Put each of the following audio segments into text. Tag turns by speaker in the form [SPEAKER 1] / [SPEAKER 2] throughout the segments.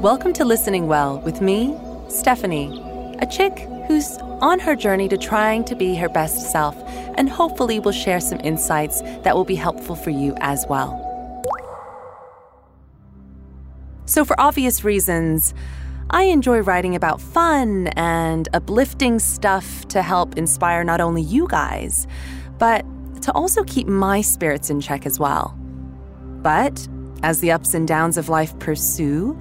[SPEAKER 1] Welcome to Listening Well with me, Stephanie, a chick who's on her journey to trying to be her best self and hopefully will share some insights that will be helpful for you as well. So, for obvious reasons, I enjoy writing about fun and uplifting stuff to help inspire not only you guys, but to also keep my spirits in check as well. But as the ups and downs of life pursue,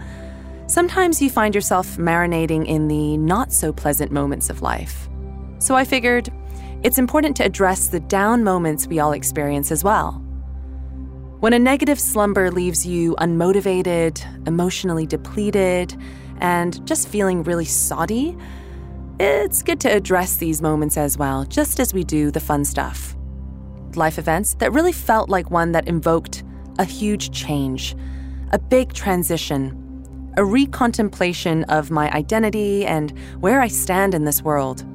[SPEAKER 1] sometimes you find yourself marinating in the not so pleasant moments of life. So I figured it's important to address the down moments we all experience as well. When a negative slumber leaves you unmotivated, emotionally depleted, and just feeling really soddy, it's good to address these moments as well, just as we do the fun stuff. Life events that really felt like one that invoked a huge change, a big transition, a recontemplation of my identity and where I stand in this world.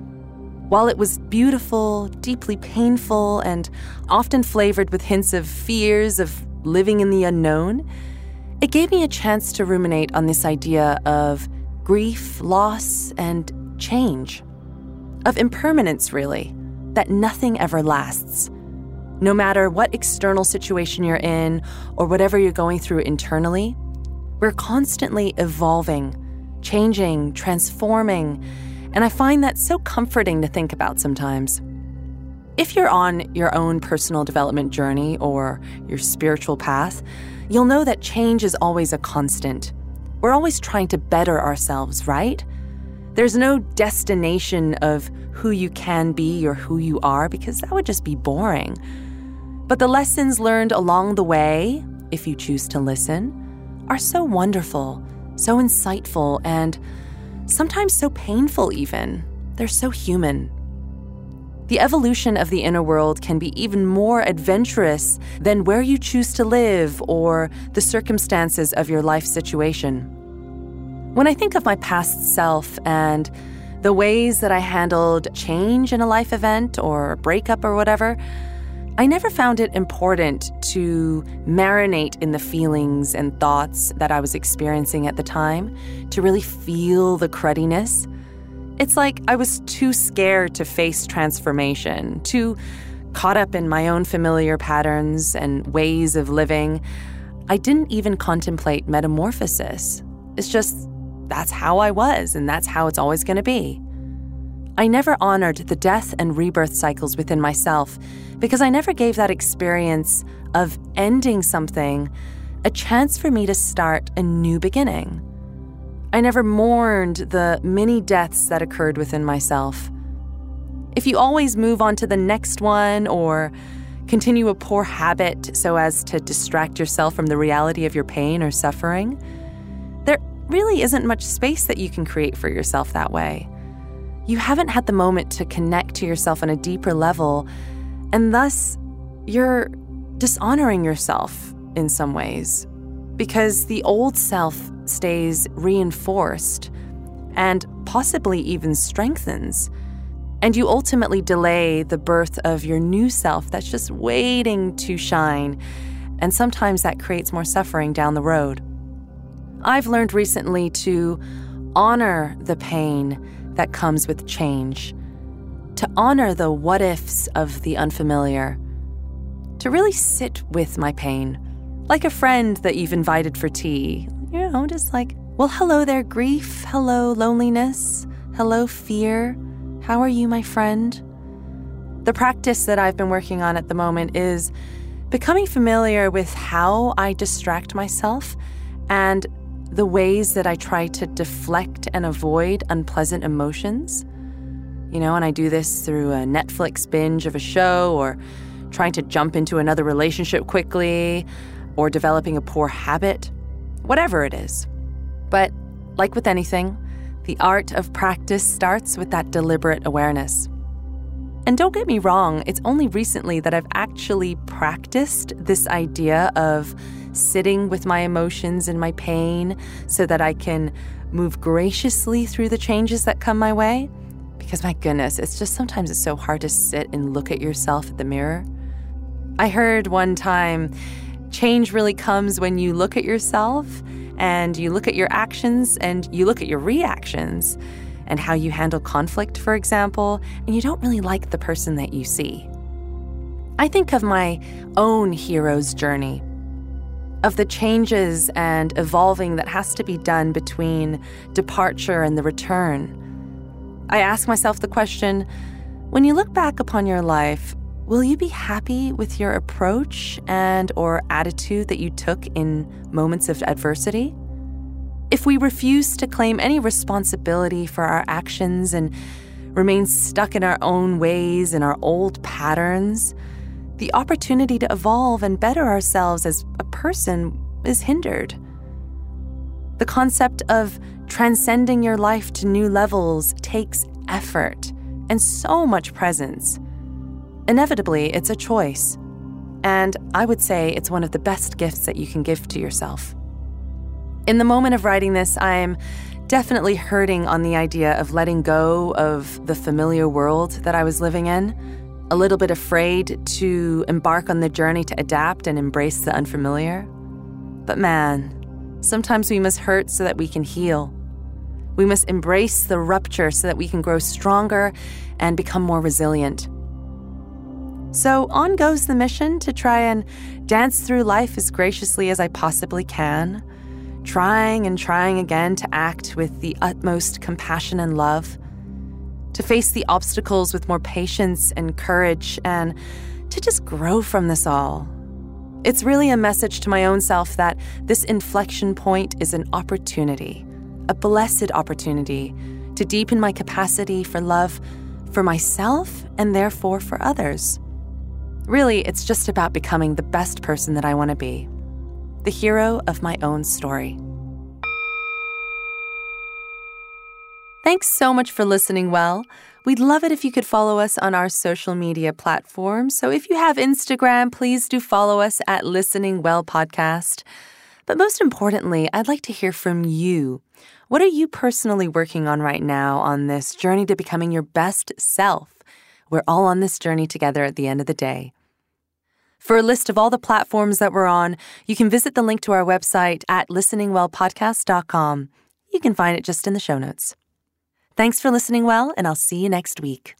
[SPEAKER 1] While it was beautiful, deeply painful, and often flavored with hints of fears of living in the unknown, it gave me a chance to ruminate on this idea of grief, loss, and change. Of impermanence, really, that nothing ever lasts. No matter what external situation you're in or whatever you're going through internally, we're constantly evolving, changing, transforming, and I find that so comforting to think about sometimes. If you're on your own personal development journey or your spiritual path, you'll know that change is always a constant. We're always trying to better ourselves, right? There's no destination of who you can be or who you are because that would just be boring. But the lessons learned along the way, if you choose to listen, are so wonderful, so insightful, and sometimes so painful, even. They're so human. The evolution of the inner world can be even more adventurous than where you choose to live or the circumstances of your life situation. When I think of my past self and the ways that I handled change in a life event or breakup or whatever, I never found it important to marinate in the feelings and thoughts that I was experiencing at the time to really feel the cruddiness. It's like I was too scared to face transformation, too caught up in my own familiar patterns and ways of living. I didn't even contemplate metamorphosis. It's just that's how I was, and that's how it's always going to be. I never honored the death and rebirth cycles within myself because I never gave that experience of ending something a chance for me to start a new beginning. I never mourned the many deaths that occurred within myself. If you always move on to the next one or continue a poor habit so as to distract yourself from the reality of your pain or suffering, there really isn't much space that you can create for yourself that way you haven't had the moment to connect to yourself on a deeper level, and thus you're dishonoring yourself in some ways because the old self stays reinforced and possibly even strengthens. And you ultimately delay the birth of your new self that's just waiting to shine. And sometimes that creates more suffering down the road. I've learned recently to honor the pain that comes with change, to honor the what ifs of the unfamiliar, to really sit with my pain, like a friend that you've invited for tea. You know, just like, well, hello there, grief. Hello, loneliness. Hello, fear. How are you, my friend? The practice that I've been working on at the moment is becoming familiar with how I distract myself and the ways that I try to deflect and avoid unpleasant emotions. You know, and I do this through a Netflix binge of a show or trying to jump into another relationship quickly or developing a poor habit, whatever it is. But like with anything, the art of practice starts with that deliberate awareness. And don't get me wrong, it's only recently that I've actually practiced this idea of sitting with my emotions and my pain so that I can move graciously through the changes that come my way. Because my goodness, it's just sometimes it's so hard to sit and look at yourself at the mirror. I heard one time change really comes when you look at yourself and you look at your actions and you look at your reactions and how you handle conflict, for example, and you don't really like the person that you see. I think of my own hero's journey, of the changes and evolving that has to be done between departure and the return. I ask myself the question when you look back upon your life, will you be happy with your approach and or attitude that you took in moments of adversity? If we refuse to claim any responsibility for our actions and remain stuck in our own ways and our old patterns, the opportunity to evolve and better ourselves as person is hindered. The concept of transcending your life to new levels takes effort and so much presence. Inevitably, it's a choice. And I would say it's one of the best gifts that you can give to yourself. In the moment of writing this, I'm definitely hurting on the idea of letting go of the familiar world that I was living in, a little bit afraid to embark on the journey to adapt and embrace the unfamiliar. But man, sometimes we must hurt so that we can heal. We must embrace the rupture so that we can grow stronger and become more resilient. So on goes the mission to try and dance through life as graciously as I possibly can, trying and trying again to act with the utmost compassion and love to face the obstacles with more patience and courage, and to just grow from this all. It's really a message to my own self that this inflection point is an opportunity, a blessed opportunity to deepen my capacity for love for myself and therefore for others. Really, it's just about becoming the best person that I want to be, the hero of my own story. Thanks so much for listening well. We'd love it if you could follow us on our social media platforms. So if you have Instagram, please do follow us at Listening Well Podcast. But most importantly, I'd like to hear from you. What are you personally working on right now on this journey to becoming your best self? We're all on this journey together at the end of the day. For a list of all the platforms that we're on, you can visit the link to our website at listeningwellpodcast.com. You can find it just in the show notes. Thanks for listening well, and I'll see you next week.